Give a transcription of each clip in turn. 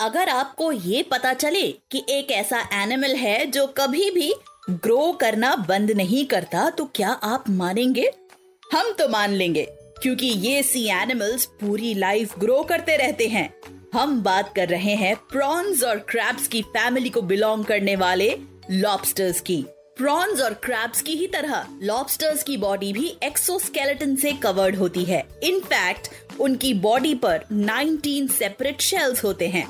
अगर आपको ये पता चले कि एक ऐसा एनिमल है जो कभी भी ग्रो करना बंद नहीं करता तो क्या आप मानेंगे? हम तो मान लेंगे, क्योंकि ये सी एनिमल्स पूरी लाइफ ग्रो करते रहते हैं। हम बात कर रहे हैं प्रॉन्स और क्रैब्स की फैमिली को बिलोंग करने वाले लॉबस्टर्स की। प्रॉन्स और क्रैब्स की ही तरह लॉबस्टर्स की बॉडी भी एक्सोस्केलेटन से कवर्ड होती है। इनफैक्ट उनकी बॉडी पर 19 सेपरेट शेल्स होते हैं।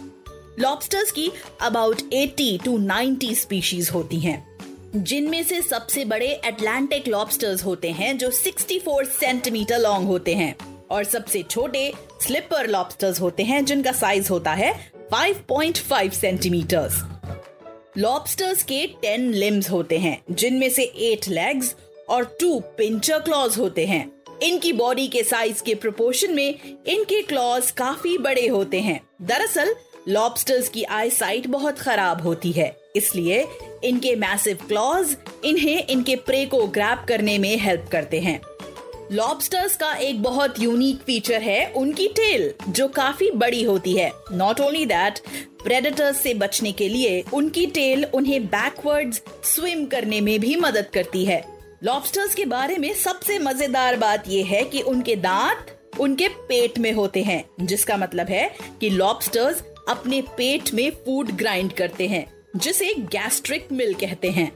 लॉबस्टर्स की अबाउट 80 टू 90 स्पीशीज होती हैं। जिनमें से सबसे बड़े एटलांटिक लॉबस्टर्स होते हैं, जो 64 सेंटीमीटर लॉन्ग होते हैं। और सबसे छोटे स्लिपर लॉबस्टर्स होते हैं, जिनका साइज़ होता है 5.5 सेंटीमीटर लॉबस्टर्स के 10 लिम्स होते हैं, जिनमें से 8 लेग्स और 2 पिंचर क्लॉज होते हैं। इनकी बॉडी के साइज़ के प्रोपोर्शन में इनके क्लॉज काफ़ी बड़े होते हैं। दरअसल लॉबस्टर्स की आई साइट बहुत खराब होती है, इसलिए इनके मैसिव क्लॉज इन्हें इनके प्रे को ग्रैप करने में हेल्प करते हैं। लॉबस्टर्स का एक बहुत यूनिक फीचर है उनकी टेल जो काफ़ी बड़ी होती है। नॉट ओनली दैट प्रेडेटर्स से बचने के लिए उनकी टेल उन्हें बैकवर्ड्स स्विम करने में भी मदद करती है। लॉबस्टर्स के बारे में सबसे मज़ेदार बात यह है कि उनके दांत उनके पेट में होते हैं, जिसका मतलब है कि लॉबस्टर्स अपने पेट में फ़ूड ग्राइंड करते हैं जिसे गैस्ट्रिक मिल कहते हैं।